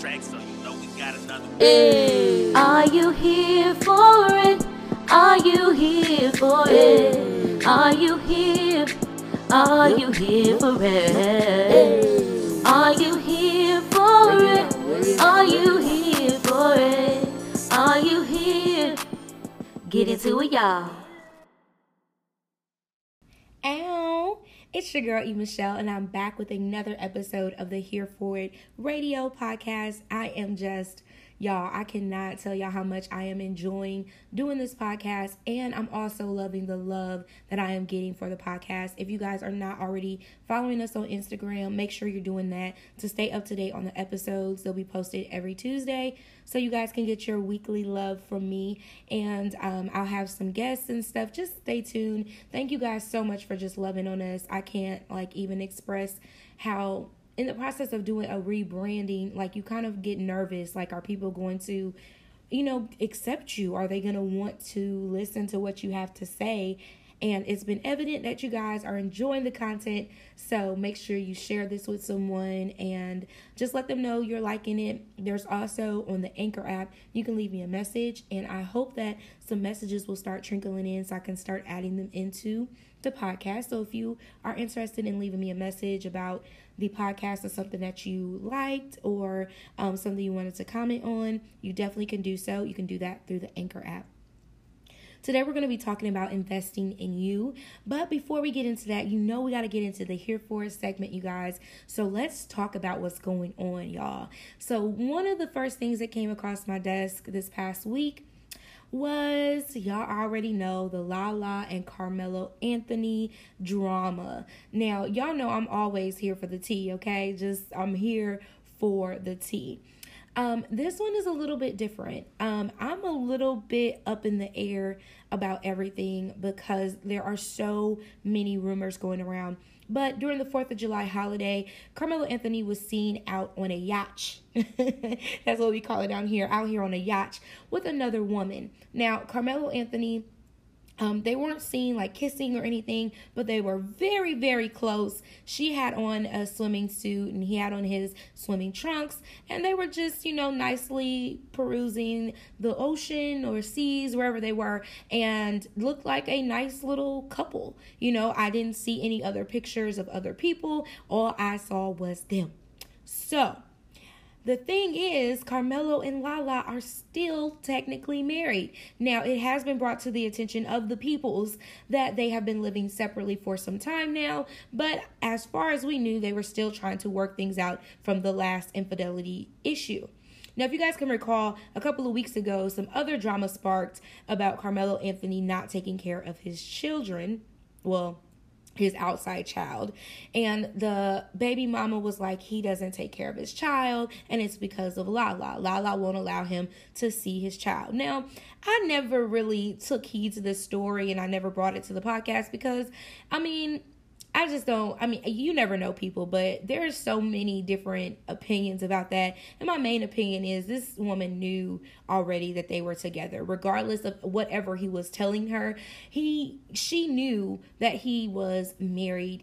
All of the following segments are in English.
track, so you know we got another one. Hey. Are you here for it? Are you here for it? Are you here? Are you here for it? Are you here for it? Are you here for it? Are you here? Get into it, y'all. It's your girl, E. Michelle, and I'm back with another episode of the Here For It radio podcast. I am just Y'all, I cannot tell y'all how much I am enjoying doing this podcast, and I'm also loving the love that I am getting for the podcast. If you guys are not already following us on Instagram, make sure you're doing that to stay up to date on the episodes. They'll be posted every Tuesday, so you guys can get your weekly love from me, and um, I'll have some guests and stuff. Just stay tuned. Thank you guys so much for just loving on us. I can't like even express how in the process of doing a rebranding, like you kind of get nervous. Like, are people going to, you know, accept you? Are they going to want to listen to what you have to say? And it's been evident that you guys are enjoying the content. So make sure you share this with someone and just let them know you're liking it. There's also on the Anchor app, you can leave me a message. And I hope that some messages will start trickling in so I can start adding them into the podcast. So if you are interested in leaving me a message about the podcast or something that you liked or um, something you wanted to comment on, you definitely can do so. You can do that through the Anchor app. Today, we're going to be talking about investing in you. But before we get into that, you know, we got to get into the Here For It segment, you guys. So let's talk about what's going on, y'all. So, one of the first things that came across my desk this past week was y'all already know the Lala and Carmelo Anthony drama. Now, y'all know I'm always here for the tea, okay? Just I'm here for the tea. Um, this one is a little bit different. Um, I'm a little bit up in the air about everything because there are so many rumors going around. But during the 4th of July holiday, Carmelo Anthony was seen out on a yacht. That's what we call it down here, out here on a yacht with another woman. Now, Carmelo Anthony um, they weren't seen like kissing or anything, but they were very, very close. She had on a swimming suit and he had on his swimming trunks, and they were just, you know, nicely perusing the ocean or seas, wherever they were, and looked like a nice little couple. You know, I didn't see any other pictures of other people, all I saw was them. So, the thing is, Carmelo and Lala are still technically married. Now, it has been brought to the attention of the peoples that they have been living separately for some time now, but as far as we knew, they were still trying to work things out from the last infidelity issue. Now, if you guys can recall, a couple of weeks ago, some other drama sparked about Carmelo Anthony not taking care of his children. Well, his outside child. And the baby mama was like, he doesn't take care of his child, and it's because of Lala. Lala won't allow him to see his child. Now, I never really took heed to this story and I never brought it to the podcast because, I mean, I just don't. I mean, you never know people, but there's so many different opinions about that. And my main opinion is this woman knew already that they were together, regardless of whatever he was telling her. He, she knew that he was married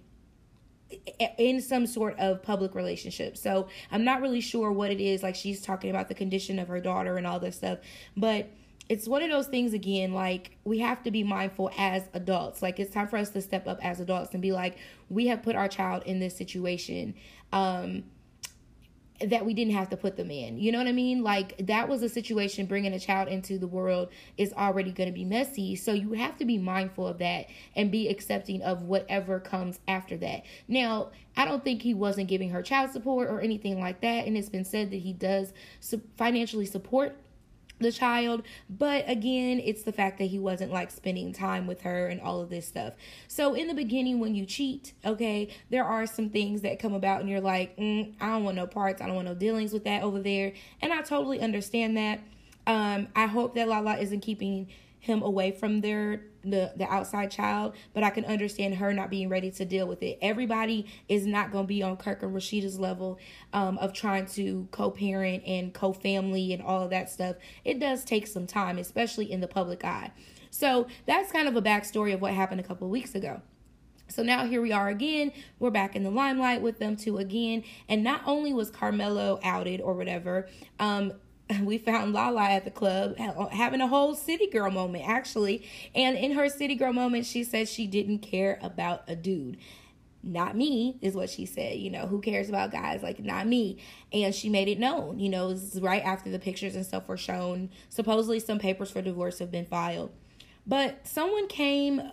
in some sort of public relationship. So I'm not really sure what it is. Like she's talking about the condition of her daughter and all this stuff, but it's one of those things again like we have to be mindful as adults like it's time for us to step up as adults and be like we have put our child in this situation um that we didn't have to put them in. You know what I mean? Like that was a situation bringing a child into the world is already going to be messy. So you have to be mindful of that and be accepting of whatever comes after that. Now, I don't think he wasn't giving her child support or anything like that. And it's been said that he does financially support the child but again it's the fact that he wasn't like spending time with her and all of this stuff. So in the beginning when you cheat okay there are some things that come about and you're like mm, i don't want no parts. I don't want no dealings with that over there. And i totally understand that. Um i hope that lala isn't keeping him away from their the the outside child, but I can understand her not being ready to deal with it. Everybody is not going to be on Kirk and Rasheeda's level um, of trying to co-parent and co-family and all of that stuff. It does take some time, especially in the public eye. So that's kind of a backstory of what happened a couple weeks ago. So now here we are again. We're back in the limelight with them two again. And not only was Carmelo outed or whatever, um, we found Lala at the club having a whole city girl moment actually. And in her city girl moment, she said she didn't care about a dude. Not me is what she said. You know, who cares about guys? Like, not me. And she made it known. You know, it right after the pictures and stuff were shown. Supposedly, some papers for divorce have been filed. But someone came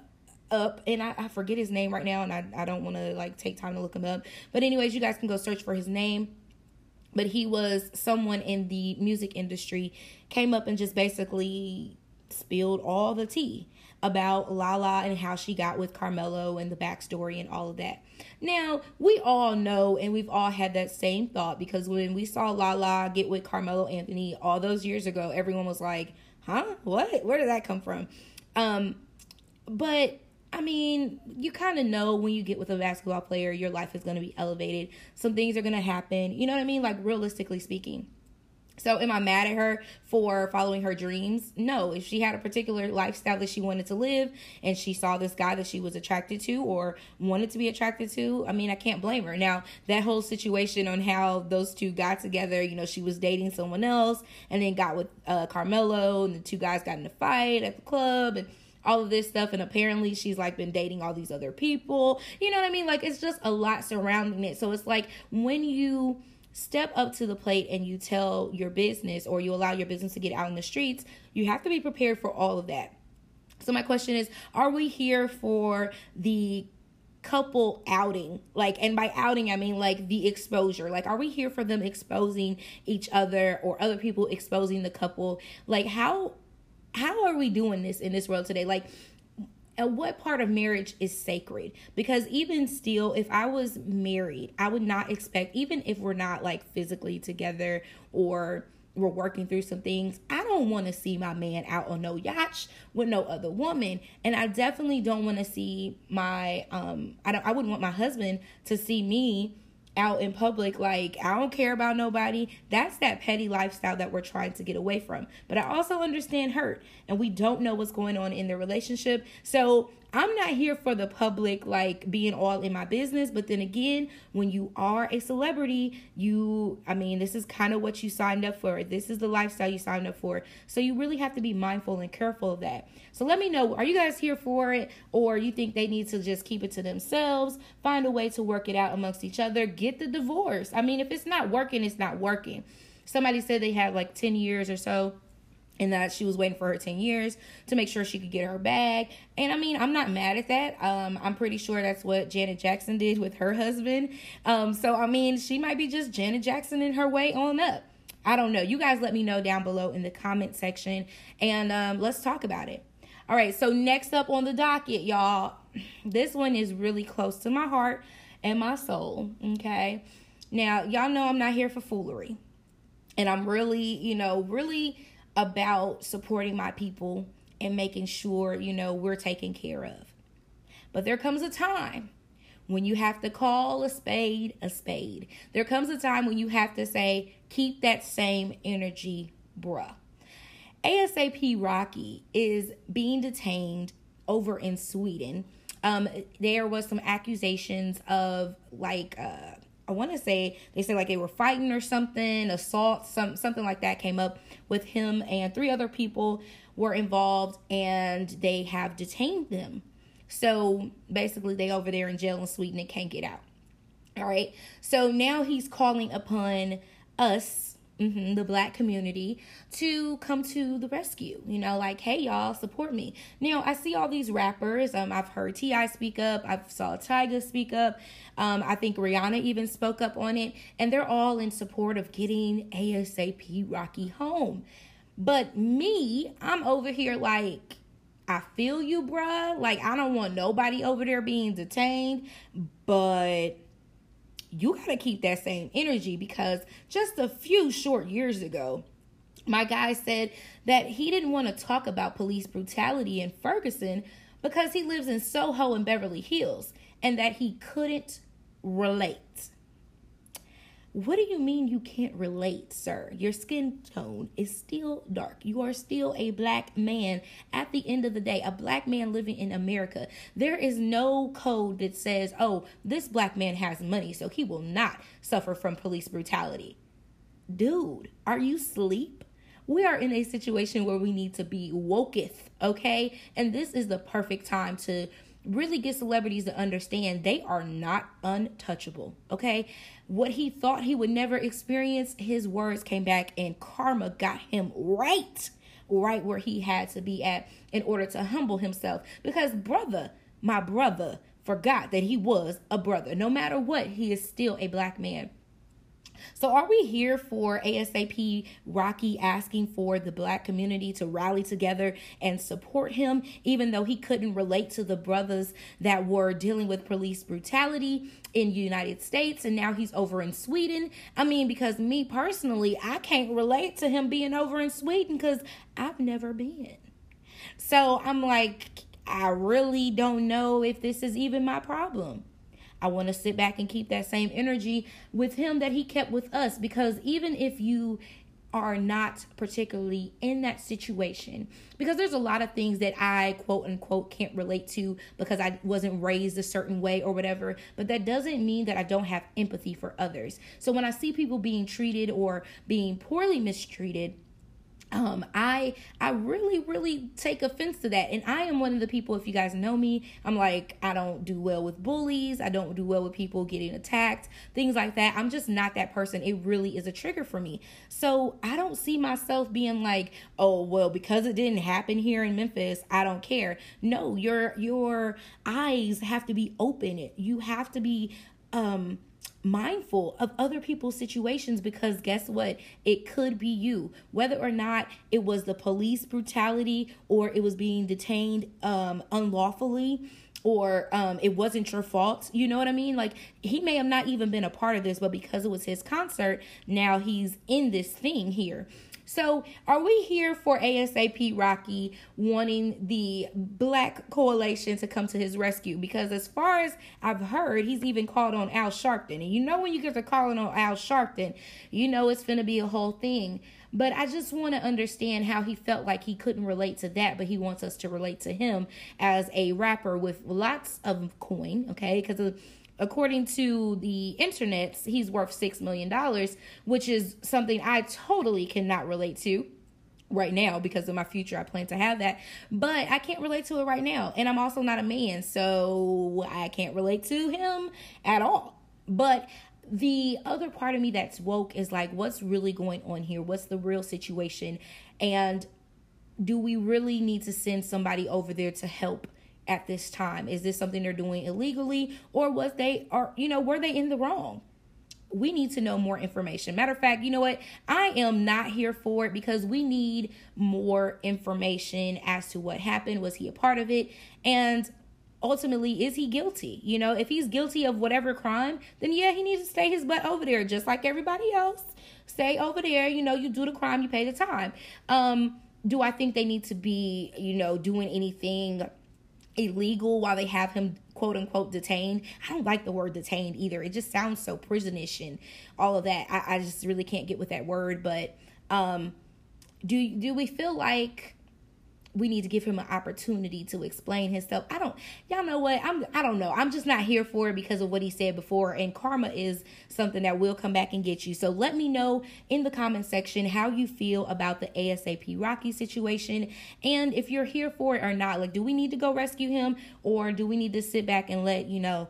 up and I, I forget his name right now and I, I don't want to like take time to look him up. But anyways, you guys can go search for his name but he was someone in the music industry came up and just basically spilled all the tea about Lala and how she got with Carmelo and the backstory and all of that. Now, we all know and we've all had that same thought because when we saw Lala get with Carmelo Anthony all those years ago, everyone was like, huh? What? Where did that come from? Um, but I mean, you kind of know when you get with a basketball player, your life is going to be elevated. Some things are going to happen. You know what I mean? Like, realistically speaking. So, am I mad at her for following her dreams? No. If she had a particular lifestyle that she wanted to live and she saw this guy that she was attracted to or wanted to be attracted to, I mean, I can't blame her. Now, that whole situation on how those two got together, you know, she was dating someone else and then got with uh, Carmelo, and the two guys got in a fight at the club. And all of this stuff and apparently she's like been dating all these other people. You know what i mean? Like it's just a lot surrounding it. So it's like when you step up to the plate and you tell your business or you allow your business to get out in the streets you have to be prepared for all of that. So my question is are we here for the couple outing? Like and by outing i mean like the exposure. Like are we here for them exposing each other or other people exposing the couple? Like how how are we doing this in this world today? Like, and what part of marriage is sacred? Because even still, if I was married, I would not expect, even if we're not like physically together or we're working through some things, I don't want to see my man out on no yacht with no other woman. And I definitely don't want to see my um I don't I wouldn't want my husband to see me out in public like I don't care about nobody. That's that petty lifestyle that we're trying to get away from. But I also understand hurt and we don't know what's going on in the relationship. So I'm not here for the public like being all in my business, but then again, when you are a celebrity, you I mean, this is kind of what you signed up for. This is the lifestyle you signed up for. So you really have to be mindful and careful of that. So let me know, are you guys here for it or you think they need to just keep it to themselves, find a way to work it out amongst each other, get the divorce. I mean, if it's not working, it's not working. Somebody said they had like 10 years or so and that she was waiting for her 10 years to make sure she could get her bag. And I mean, I'm not mad at that. Um, I'm pretty sure that's what Janet Jackson did with her husband. Um, so, I mean, she might be just Janet Jackson in her way on up. I don't know. You guys let me know down below in the comment section and um, let's talk about it. All right, so next up on the docket, y'all, this one is really close to my heart and my soul. Okay. Now, y'all know I'm not here for foolery. And I'm really, you know, really about supporting my people and making sure, you know, we're taken care of. But there comes a time when you have to call a spade a spade. There comes a time when you have to say, keep that same energy, bruh. ASAP Rocky is being detained over in Sweden. Um, there was some accusations of like uh, I want to say they said like they were fighting or something, assault, some something like that came up with him and three other people were involved and they have detained them. So basically they over there in jail in Sweden and can't get out. All right. So now he's calling upon us Mm-hmm, the black community to come to the rescue. You know, like, hey y'all, support me. Now I see all these rappers. Um, I've heard T.I. speak up. I've saw Tyga speak up. Um, I think Rihanna even spoke up on it, and they're all in support of getting ASAP Rocky home. But me, I'm over here like. I feel you, bruh. Like, I don't want nobody over there being detained, but you got to keep that same energy because just a few short years ago, my guy said that he didn't want to talk about police brutality in Ferguson because he lives in Soho and Beverly Hills and that he couldn't relate. What do you mean you can't relate, sir? Your skin tone is still dark. You are still a black man at the end of the day, a black man living in America. There is no code that says, oh, this black man has money, so he will not suffer from police brutality. Dude, are you asleep? We are in a situation where we need to be woketh, okay? And this is the perfect time to really get celebrities to understand they are not untouchable. Okay. What he thought he would never experience, his words came back and karma got him right, right where he had to be at in order to humble himself. Because, brother, my brother, forgot that he was a brother. No matter what, he is still a black man. So, are we here for ASAP Rocky asking for the black community to rally together and support him, even though he couldn't relate to the brothers that were dealing with police brutality in United States and now he's over in Sweden? I mean, because me personally, I can't relate to him being over in Sweden because I've never been. So, I'm like, I really don't know if this is even my problem. I want to sit back and keep that same energy with him that he kept with us because even if you are not particularly in that situation because there's a lot of things that I quote unquote can't relate to because I wasn't raised a certain way or whatever but that doesn't mean that I don't have empathy for others. So when I see people being treated or being poorly mistreated um i i really really take offense to that. And i am one of the people if you guys know me i'm like i don't do well with bullies. I don't do well with people getting attacked things like that. I'm just not that person. It really is a trigger for me. So i don't see myself being like oh well because it didn't happen here in memphis i don't care. No your your eyes have to be open. You have to be um mindful of other people's situations because guess what? It could be you. Whether or not it was the police brutality or it was being detained um, unlawfully or um, it wasn't your fault. You know what I mean? Like he may have not even been a part of this, but because it was his concert, now he's in this thing here. So, are we here for ASAP Rocky wanting the Black Coalition to come to his rescue? Because as far as I've heard, he's even called on Al Sharpton. And you know, when you get to calling on Al Sharpton, you know it's going to be a whole thing. But I just want to understand how he felt like he couldn't relate to that, but he wants us to relate to him as a rapper with lots of coin, okay? Because according to the internet, he's worth $6 million, which is something I totally cannot relate to right now because in my future. I plan to have that but I can't relate to it right now. And I'm also not a man so I can't relate to him at all. But the other part of me that's woke is like what's really going on here? What's the real situation? And do we really need to send somebody over there to help at this time? Is this something they're doing illegally or was they are you know were they in the wrong? We need to know more information. Matter of fact, you know what? I am not here for it because we need more information as to what happened. Was he a part of it? And ultimately, is he guilty? You know, if he's guilty of whatever crime, then yeah, he needs to stay his butt over there just like everybody else. Stay over there. You know, you do the crime, you pay the time. Um, do I think they need to be, you know, doing anything illegal while they have him quote unquote detained. I don't like the word detained either. It just sounds so prisonish and all of that. I, I just really can't get with that word. But um do do we feel like we need to give him an opportunity to explain himself. I don't y'all know what? I'm I don't know. I'm just not here for it because of what he said before and karma is something that will come back and get you. So let me know in the comment section how you feel about the ASAP Rocky situation and if you're here for it or not. Like do we need to go rescue him or do we need to sit back and let, you know,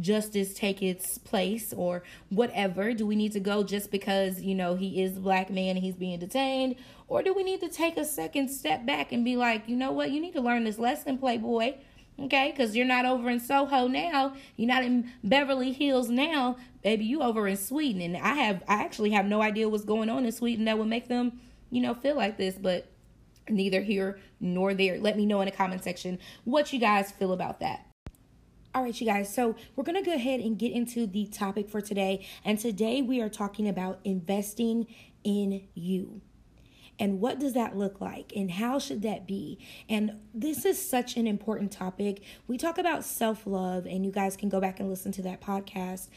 justice take its place or whatever? Do we need to go just because, you know, he is a black man and he's being detained? Or do we need to take a second step back and be like, you know what, you need to learn this lesson, Playboy? Okay, because you're not over in Soho now. You're not in Beverly Hills now. Baby, you over in Sweden. And I have I actually have no idea what's going on in Sweden that would make them, you know, feel like this, but neither here nor there. Let me know in the comment section what you guys feel about that. All right, you guys. So, we're going to go ahead and get into the topic for today. And today we are talking about investing in you. And what does that look like? And how should that be? And this is such an important topic. We talk about self love, and you guys can go back and listen to that podcast.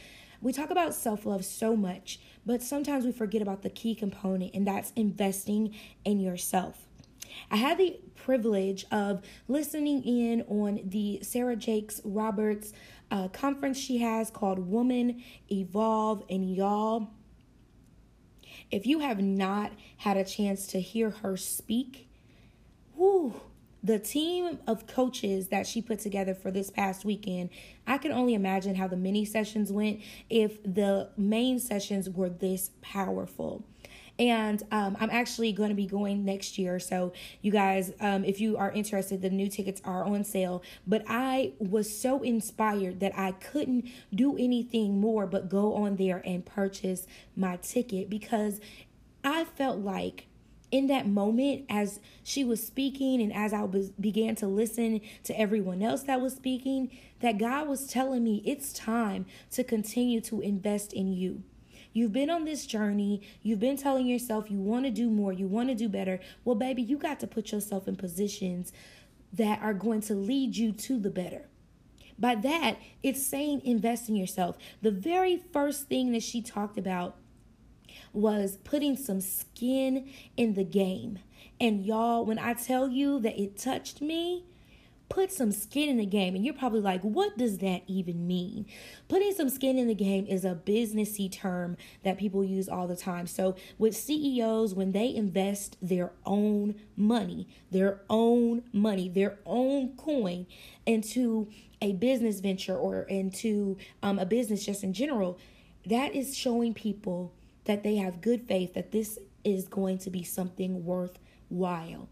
We talk about self love so much, but sometimes we forget about the key component, and that's investing in yourself. I had the privilege of listening in on the Sarah Jakes Roberts uh, conference she has called Woman Evolve, and y'all, if you have not had a chance to hear her speak, whoo, the team of coaches that she put together for this past weekend, I can only imagine how the mini sessions went if the main sessions were this powerful. And um, I'm actually going to be going next year. So, you guys, um, if you are interested, the new tickets are on sale. But I was so inspired that I couldn't do anything more but go on there and purchase my ticket because I felt like in that moment as she was speaking and as I was began to listen to everyone else that was speaking that God was telling me it's time to continue to invest in you. You've been on this journey. You've been telling yourself you want to do more, you want to do better. Well, baby, you got to put yourself in positions that are going to lead you to the better. By that, it's saying invest in yourself. The very first thing that she talked about was putting some skin in the game. And y'all, when I tell you that it touched me, put some skin in the game. And you're probably like, what does that even mean? Putting some skin in the game is a businessy term that people use all the time. So, with CEOs, when they invest their own money, their own money, their own coin into a business venture or into um, a business just in general, that is showing people that they have good faith that this is going to be something worthwhile.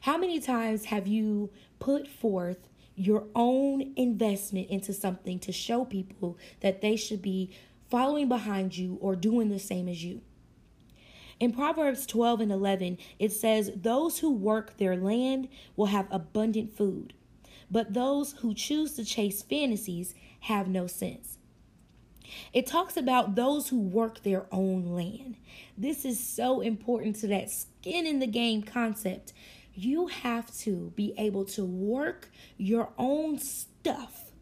How many times have you put forth your own investment into something to show people that they should be following behind you or doing the same as you? In Proverbs 12 and 11, it says, Those who work their land will have abundant food, but those who choose to chase fantasies have no sense. It talks about those who work their own land. This is so important to that skin in the game concept you have to be able to work your own stuff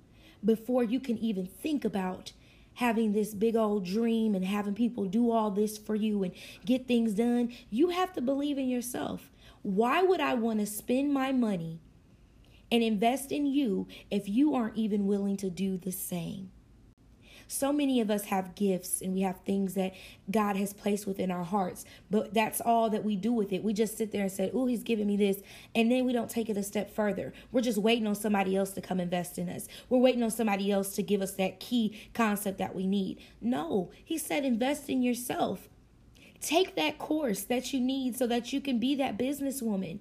before you can even think about having this big old dream and having people do all this for you and get things done. You have to believe in yourself. Why would I want to spend my money and invest in you if you aren't even willing to do the same? So many of us have gifts and we have things that God has placed within our hearts, but that's all that we do with it. We just sit there and say, Oh, he's giving me this. And then we don't take it a step further. We're just waiting on somebody else to come invest in us. We're waiting on somebody else to give us that key concept that we need. No, he said, invest in yourself. Take that course that you need so that you can be that businesswoman.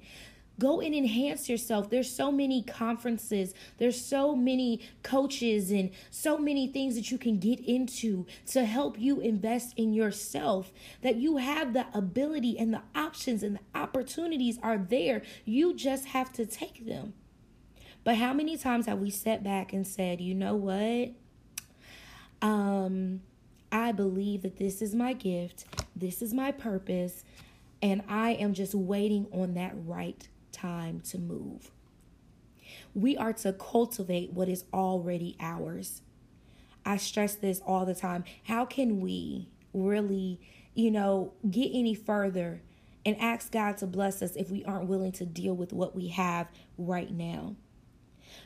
Go and enhance yourself. There's so many conferences, there's so many coaches, and so many things that you can get into to help you invest in yourself. That you have the ability and the options and the opportunities are there. You just have to take them. But how many times have we sat back and said, you know what? Um, I believe that this is my gift, this is my purpose, and I am just waiting on that right time to move. We are to cultivate what is already ours. I stress this all the time. How can we really, you know, get any further and ask God to bless us if we aren't willing to deal with what we have right now?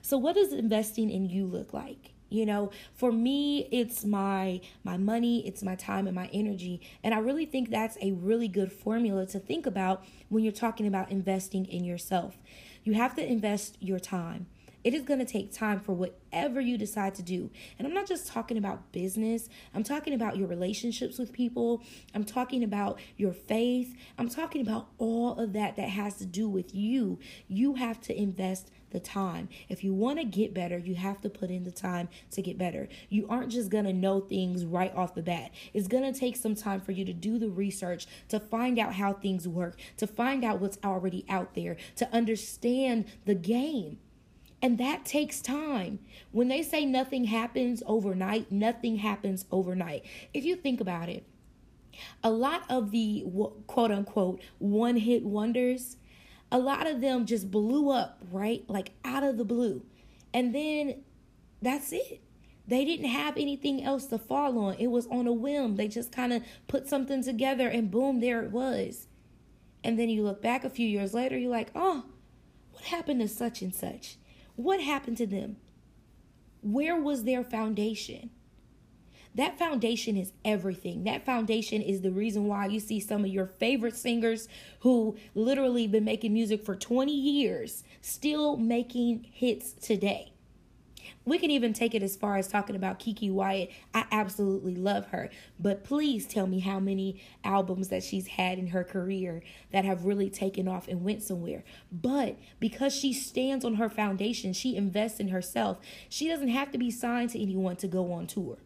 So, what does investing in you look like? You know for me it's my my money it's my time and my energy. And i really think that's a really good formula to think about when you're talking about investing in yourself. You have to invest your time. It is going to take time for whatever you decide to do. And I'm not just talking about business, I'm talking about your relationships with people, I'm talking about your faith, I'm talking about all of that that has to do with you. You have to invest the time. If you want to get better, you have to put in the time to get better. You aren't just going to know things right off the bat. It's going to take some time for you to do the research, to find out how things work, to find out what's already out there, to understand the game. And that takes time. When they say nothing happens overnight, nothing happens overnight. If you think about it, a lot of the quote unquote one hit wonders, a lot of them just blew up, right? Like out of the blue. And then that's it. They didn't have anything else to fall on. It was on a whim. They just kind of put something together and boom, there it was. And then you look back a few years later, you're like, oh, what happened to such and such? What happened to them? Where was their foundation? That foundation is everything. That foundation is the reason why you see some of your favorite singers who literally been making music for 20 years still making hits today. We can even take it as far as talking about Keke Wyatt. I absolutely love her. But please tell me how many albums that she's had in her career that have really taken off and went somewhere. But because she stands on her foundation, she invests in herself. She doesn't have to be signed to anyone to go on tour.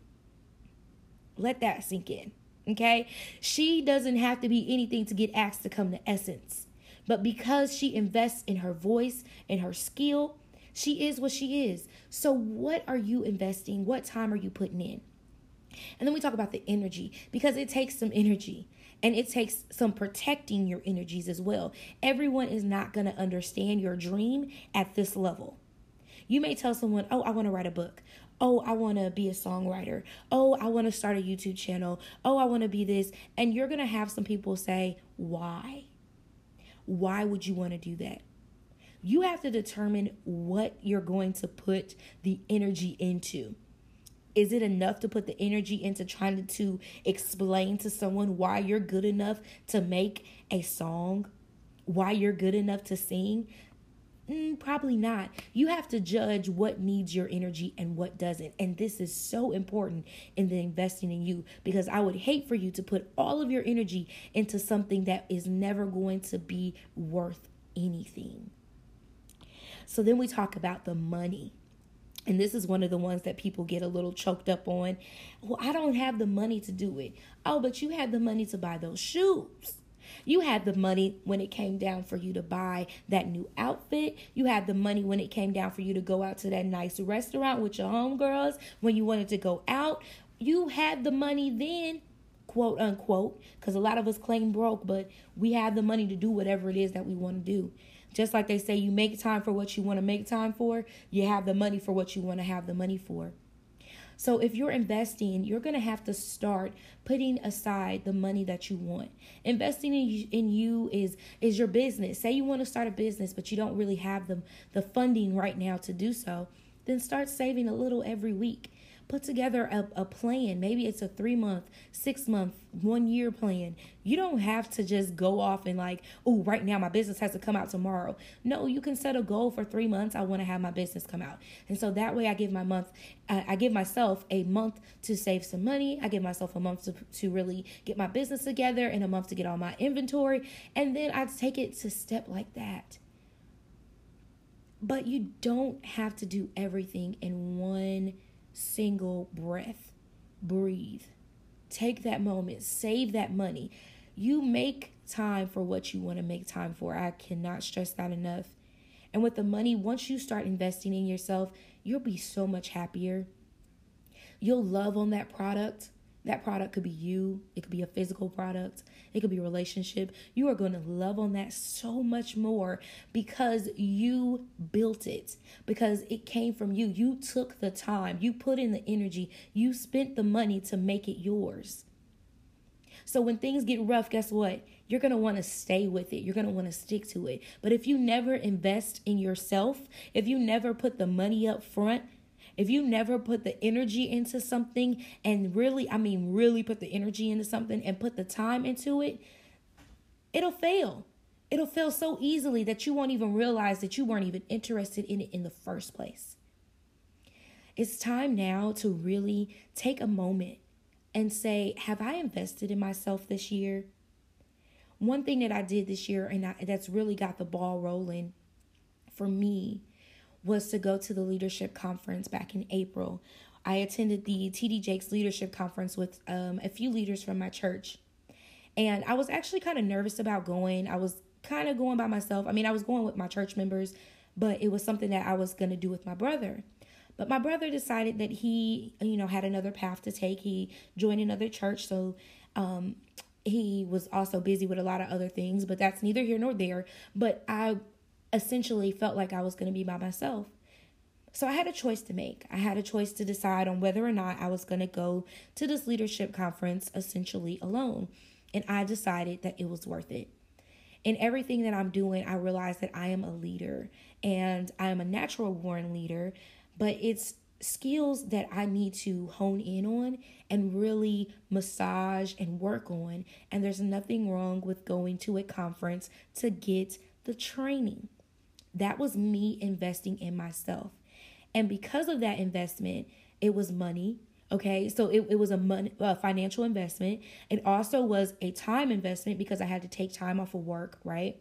Let that sink in. Okay? She doesn't have to be anything to get asked to come to Essence. But because she invests in her voice and her skill, she is what she is. So, what are you investing? What time are you putting in? And then we talk about the energy because it takes some energy and it takes some protecting your energies as well. Everyone is not going to understand your dream at this level. You may tell someone, Oh, I want to write a book. Oh, I want to be a songwriter. Oh, I want to start a YouTube channel. Oh, I want to be this. And you're going to have some people say, Why? Why would you want to do that? You have to determine what you're going to put the energy into. Is it enough to put the energy into trying to explain to someone why you're good enough to make a song? Why you're good enough to sing? Mm, probably not. You have to judge what needs your energy and what doesn't. And this is so important in the investing in you because I would hate for you to put all of your energy into something that is never going to be worth anything. So then we talk about the money. And this is one of the ones that people get a little choked up on. Well, I don't have the money to do it. Oh, but you have the money to buy those shoes. You had the money when it came down for you to buy that new outfit. You had the money when it came down for you to go out to that nice restaurant with your homegirls when you wanted to go out. You had the money then, quote unquote, because a lot of us claim broke, but we have the money to do whatever it is that we want to do. Just like they say, you make time for what you want to make time for, you have the money for what you want to have the money for. So if you're investing, you're going to have to start putting aside the money that you want. Investing in you, in you is is your business. Say you want to start a business but you don't really have the the funding right now to do so, then start saving a little every week put together a, a plan. Maybe it's a three month, six month, one year plan. You don't have to just go off and like, oh, right now my business has to come out tomorrow. No, you can set a goal for three months. I want to have my business come out. And so that way I give my month, I give myself a month to save some money. I give myself a month to, to really get my business together and a month to get all my inventory. And then I take it to step like that. But you don't have to do everything in one single breath. Breathe. Take that moment, save that money. You make time for what you want to make time for. I cannot stress that enough. And with the money, once you start investing in yourself, you'll be so much happier. You'll love on that product. That product could be you, it could be a physical product, it could be a relationship. You are going to love on that so much more because you built it, because it came from you. You took the time, you put in the energy, you spent the money to make it yours. So when things get rough, guess what? You're going to want to stay with it. You're going to want to stick to it. But if you never invest in yourself, if you never put the money up front, if you never put the energy into something and really, I mean, really put the energy into something and put the time into it, it'll fail. It'll fail so easily that you won't even realize that you weren't even interested in it in the first place. It's time now to really take a moment and say, Have I invested in myself this year? One thing that I did this year and I, that's really got the ball rolling for me was to go to the leadership conference back in April. I attended the TD Jakes leadership conference with um, a few leaders from my church. And I was actually kind of nervous about going. I was kind of going by myself. I mean, I was going with my church members, but it was something that I was going to do with my brother. But my brother decided that he, you know, had another path to take. He joined another church, so um, he was also busy with a lot of other things, but that's neither here nor there. But I essentially felt like I was going to be by myself. So I had a choice to make. I had a choice to decide on whether or not I was going to go to this leadership conference essentially alone. And I decided that it was worth it. In everything that I'm doing, I realize that I am a leader and I am a natural born leader, but it's skills that I need to hone in on and really massage and work on. And there's nothing wrong with going to a conference to get the training. That was me investing in myself. And because of that investment, it was money. Okay, so it, it was a money, a financial investment. It also was a time investment because I had to take time off of work, right?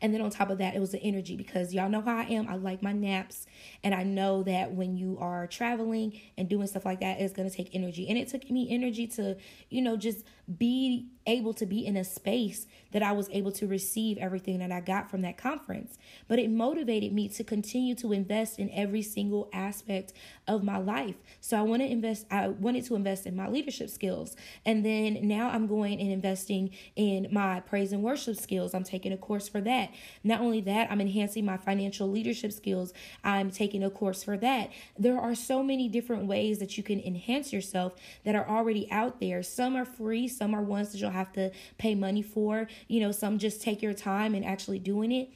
And then on top of that, it was the energy because y'all know how I am. I like my naps. And I know that when you are traveling and doing stuff like that, it's going to take energy. And it took me energy to, you know, just be able to be in a space that I was able to receive everything that I got from that conference. But it motivated me to continue to invest in every single aspect of my life. So I want to invest I wanted to invest in my leadership skills. And then now I'm going and investing in my praise and worship skills. I'm taking a course for that. Not only that, I'm enhancing my financial leadership skills. I'm taking a course for that. There are so many different ways that you can enhance yourself that are already out there. Some are free, some are ones that you'll have to pay money for. You know, some just take your time and actually doing it.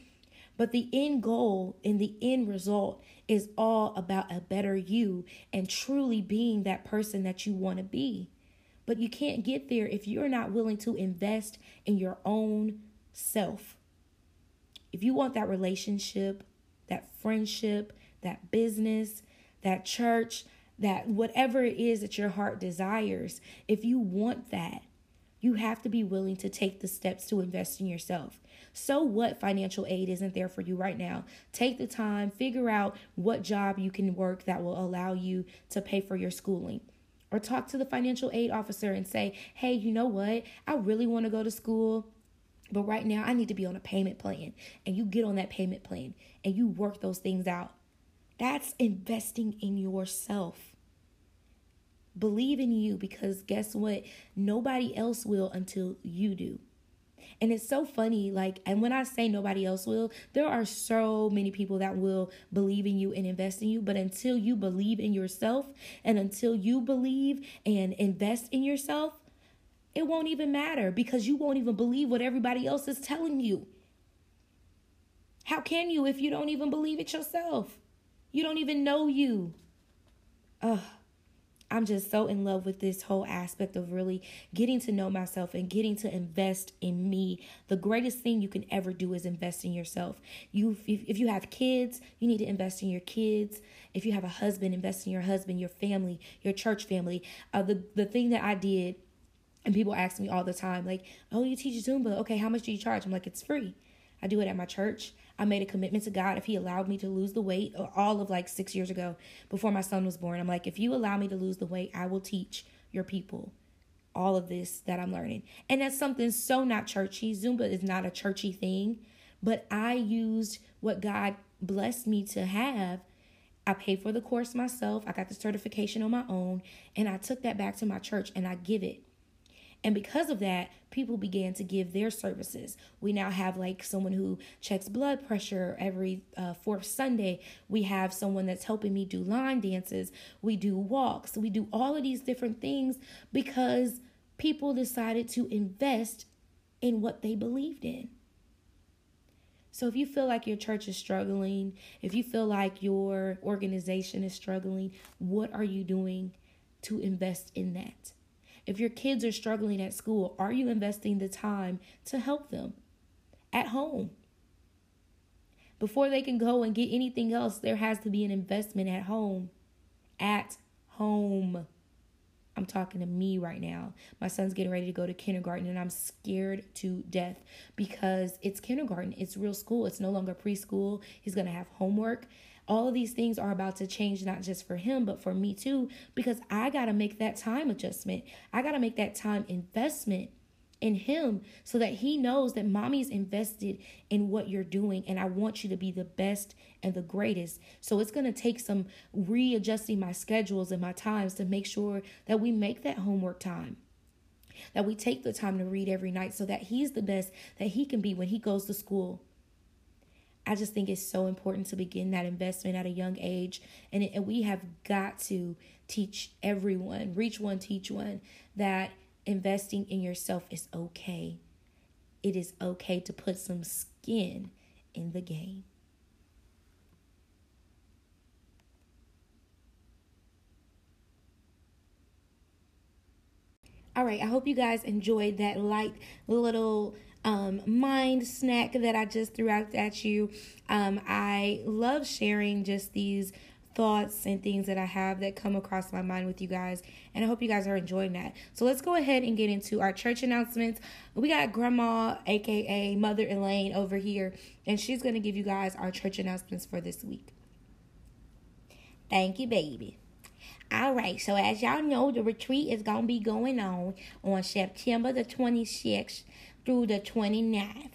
But the end goal and the end result is all about a better you and truly being that person that you want to be. But you can't get there if you're not willing to invest in your own self. If you want that relationship, that friendship, that business, that church, that whatever it is that your heart desires, if you want that, you have to be willing to take the steps to invest in yourself. So, what financial aid isn't there for you right now? Take the time, figure out what job you can work that will allow you to pay for your schooling. Or talk to the financial aid officer and say, hey, you know what? I really want to go to school. But right now, I need to be on a payment plan. And you get on that payment plan and you work those things out. That's investing in yourself. Believe in you because guess what? Nobody else will until you do. And it's so funny, like, and when I say nobody else will, there are so many people that will believe in you and invest in you. But until you believe in yourself and until you believe and invest in yourself, it won't even matter because you won't even believe what everybody else is telling you. How can you if you don't even believe it yourself? You don't even know you. Ugh. I'm just so in love with this whole aspect of really getting to know myself and getting to invest in me. The greatest thing you can ever do is invest in yourself. You if, if you have kids, you need to invest in your kids. If you have a husband, invest in your husband, your family, your church family. Uh, the the thing that I did and people ask me all the time like, "Oh, you teach Zumba. Okay, how much do you charge?" I'm like, "It's free." I do it at my church. I made a commitment to God if He allowed me to lose the weight, all of like six years ago before my son was born. I'm like, if you allow me to lose the weight, I will teach your people all of this that I'm learning. And that's something so not churchy. Zumba is not a churchy thing, but I used what God blessed me to have. I paid for the course myself. I got the certification on my own, and I took that back to my church and I give it. And because of that, people began to give their services. We now have like someone who checks blood pressure every uh, fourth Sunday. We have someone that's helping me do line dances. We do walks. We do all of these different things because people decided to invest in what they believed in. So if you feel like your church is struggling, if you feel like your organization is struggling, what are you doing to invest in that? If your kids are struggling at school, are you investing the time to help them at home? Before they can go and get anything else, there has to be an investment at home. At home. I'm talking to me right now. My son's getting ready to go to kindergarten and I'm scared to death because it's kindergarten. It's real school. It's no longer preschool. He's going to have homework all of these things are about to change, not just for him, but for me too, because I got to make that time adjustment. I got to make that time investment in him so that he knows that mommy's invested in what you're doing and I want you to be the best and the greatest. So it's going to take some readjusting my schedules and my times to make sure that we make that homework time. That we take the time to read every night so that he's the best that he can be when he goes to school. I just think it's so important to begin that investment at a young age. And, it, and we have got to teach everyone, reach one, teach one, that investing in yourself is okay. It is okay to put some skin in the game. All right, I hope you guys enjoyed that light little um, mind snack that I just threw out at you. Um, I love sharing just these thoughts and things that I have that come across my mind with you guys. And I hope you guys are enjoying that. So let's go ahead and get into our church announcements. We got Grandma, aka Mother Elaine, over here, and she's going to give you guys our church announcements for this week. Thank you, baby. All right, so as y'all know, the retreat is going to be going on on September the 26th through the 29th.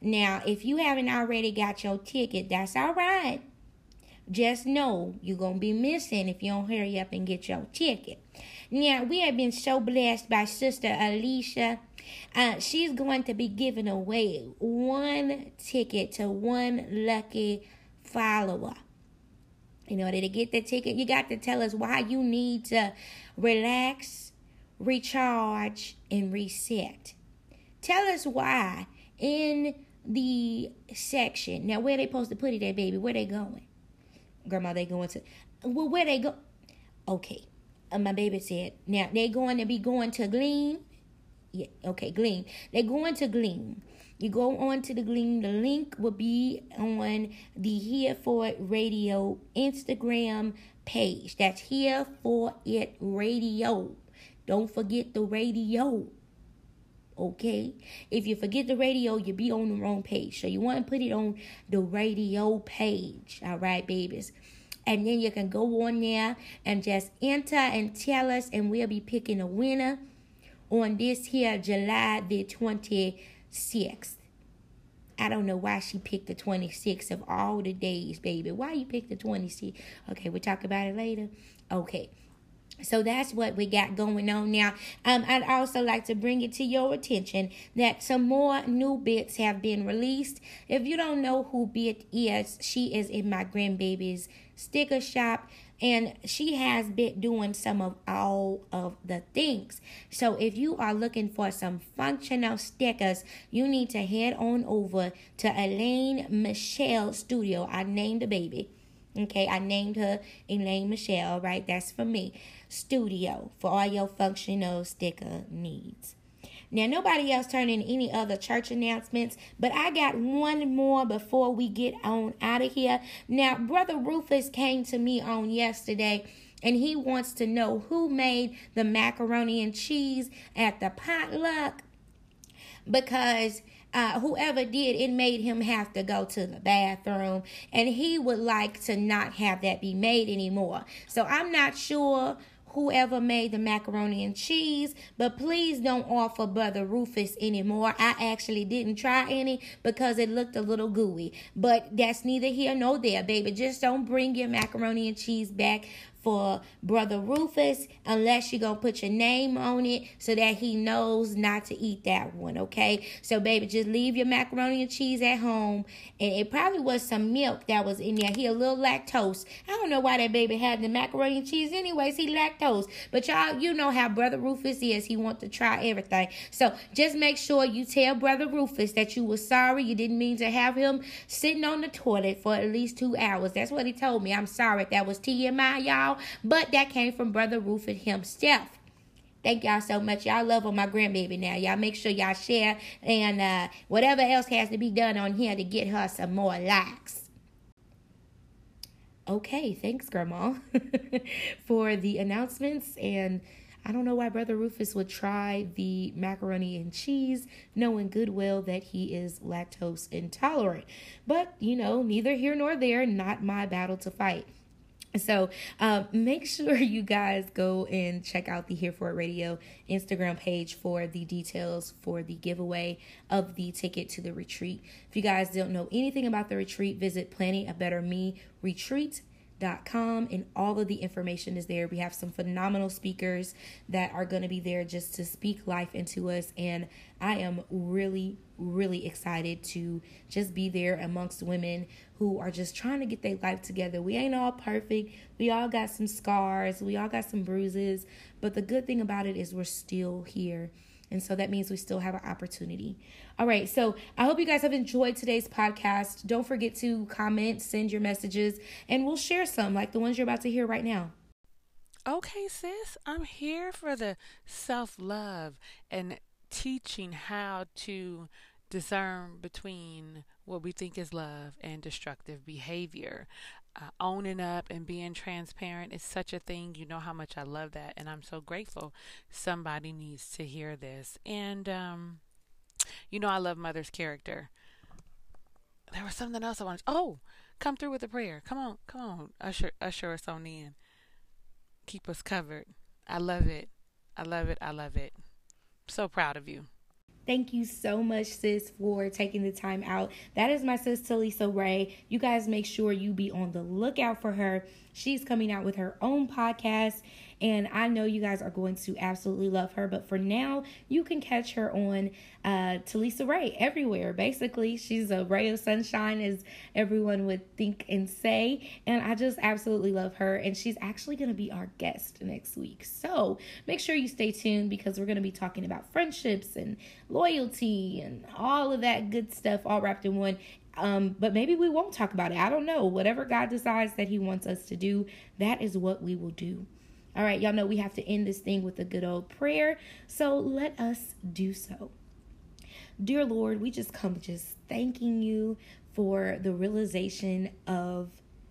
Now, if you haven't already got your ticket, that's all right. Just know you're going to be missing if you don't hurry up and get your ticket. Now, we have been so blessed by Sister Alicia. Uh, she's going to be giving away one ticket to one lucky follower. In order to get the ticket, you got to tell us why you need to relax, recharge, and reset. Tell us why in the section. Now, where they supposed to put it at, baby? Where they going? Grandma, they going to. Well, where they go? Okay. Uh, my baby said, now they going to be going to Gleam. Yeah, okay, Gleam. They're going to Gleam. You go on to the Gleam. The link will be on the Here for It Radio Instagram page. That's Here for It Radio. Don't forget the radio. Okay? If you forget the radio, you'll be on the wrong page. So you want to put it on the radio page. All right, babies. And then you can go on there and just enter and tell us, and we'll be picking a winner on this here July the 26th. I don't know why she picked the 26th of all the days, baby. Why you picked the 26th? Okay, we'll talk about it later. Okay. So that's what we got going on now. Um, I'd also like to bring it to your attention that some more new bits have been released. If you don't know who Bit is, she is in my grandbaby's sticker shop and she has been doing some of all of the things. So if you are looking for some functional stickers, you need to head on over to Elaine Michelle Studio. I named the baby. Okay, I named her Elaine Michelle, right? That's for me. Studio for all your functional sticker needs. Now, nobody else turned in any other church announcements, but I got one more before we get on out of here. Now, Brother Rufus came to me on yesterday and he wants to know who made the macaroni and cheese at the potluck because uh, whoever did, it made him have to go to the bathroom, and he would like to not have that be made anymore. So I'm not sure whoever made the macaroni and cheese, but please don't offer Brother Rufus anymore. I actually didn't try any because it looked a little gooey, but that's neither here nor there, baby. Just don't bring your macaroni and cheese back for Brother Rufus unless you're going to put your name on it so that he knows not to eat that one, okay? So, baby, just leave your macaroni and cheese at home. And it probably was some milk that was in there. He a little lactose. I don't know why that baby had the macaroni and cheese anyways. He lactose. But y'all, you know how Brother Rufus is. He want to try everything. So, just make sure you tell Brother Rufus that you were sorry. You didn't mean to have him sitting on the toilet for at least two hours. That's what he told me. I'm sorry. That was TMI, y'all but that came from Brother Rufus himself. Thank y'all so much. Y'all love on my grandbaby now. Y'all make sure y'all share and uh, whatever else has to be done on here to get her some more likes. Okay, thanks, Grandma, for the announcements. And I don't know why Brother Rufus would try the macaroni and cheese, knowing good well that he is lactose intolerant. But, you know, neither here nor there, not my battle to fight. So uh, make sure you guys go and check out the Here for It Radio Instagram page for the details for the giveaway of the ticket to the retreat. If you guys don't know anything about the retreat, visit Planning a Better Me Retreat com and all of the information is there. We have some phenomenal speakers that are going to be there just to speak life into us and I am really really excited to just be there amongst women who are just trying to get their life together. We ain't all perfect. We all got some scars, we all got some bruises, but the good thing about it is we're still here. And so that means we still have an opportunity. All right. So I hope you guys have enjoyed today's podcast. Don't forget to comment, send your messages, and we'll share some like the ones you're about to hear right now. Okay, sis, I'm here for the self love and teaching how to discern between what we think is love and destructive behavior. Uh, owning up and being transparent is such a thing. You know how much I love that, and I'm so grateful somebody needs to hear this. And, um, you know, I love Mother's character. There was something else I wanted. Oh, come through with a prayer. Come on, come on. Usher, usher us on in. Keep us covered. I love it. I love it. I love it. So proud of you. Thank you so much, sis, for taking the time out. That is my sis, Talisa Ray. You guys make sure you be on the lookout for her. She's coming out with her own podcast and I know you guys are going to absolutely love her. But for now, you can catch her on uh, Talisa Ray everywhere. Basically, she's a ray of sunshine, as everyone would think and say. And I just absolutely love her. And she's actually going to be our guest next week. So make sure you stay tuned because we're going to be talking about friendships and loyalty and all of that good stuff all wrapped in one. Um, but maybe we won't talk about it. I don't know. Whatever God decides that He wants us to do, that is what we will do. All right, y'all know we have to end this thing with a good old prayer. So let us do so. Dear Lord, we just come just thanking you for the realization of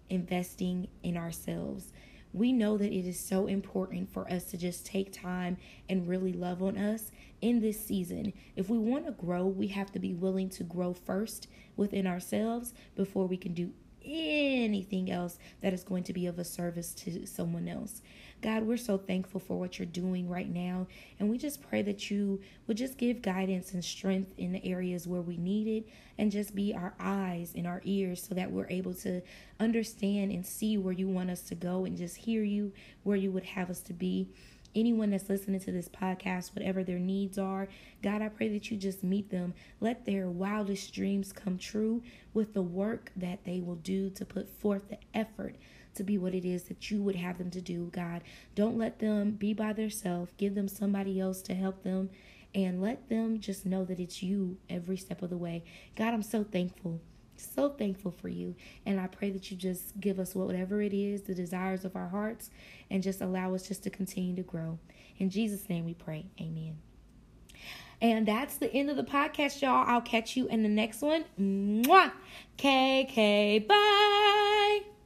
investing in ourselves. We know that it is so important for us to just take time and really love on us in this season. If we want to grow, we have to be willing to grow first within ourselves before we can do anything else that is going to be of a service to someone else. God, we're so thankful for what you're doing right now. And we just pray that you would just give guidance and strength in the areas where we need it and just be our eyes and our ears so that we're able to understand and see where you want us to go and just hear you where you would have us to be anyone that's listening to this podcast, whatever their needs are, God, I pray that you just meet them. Let their wildest dreams come true with the work that they will do to put forth the effort to be what it is that you would have them to do, God. Don't let them be by themselves. Give them somebody else to help them and let them just know that it's you every step of the way. God, I'm so thankful. So thankful for you. And I pray that you just give us whatever it is, the desires of our hearts, and just allow us just to continue to grow. In Jesus' name we pray. Amen. And that's the end of the podcast, y'all. I'll catch you in the next one. Mwah! KK, bye.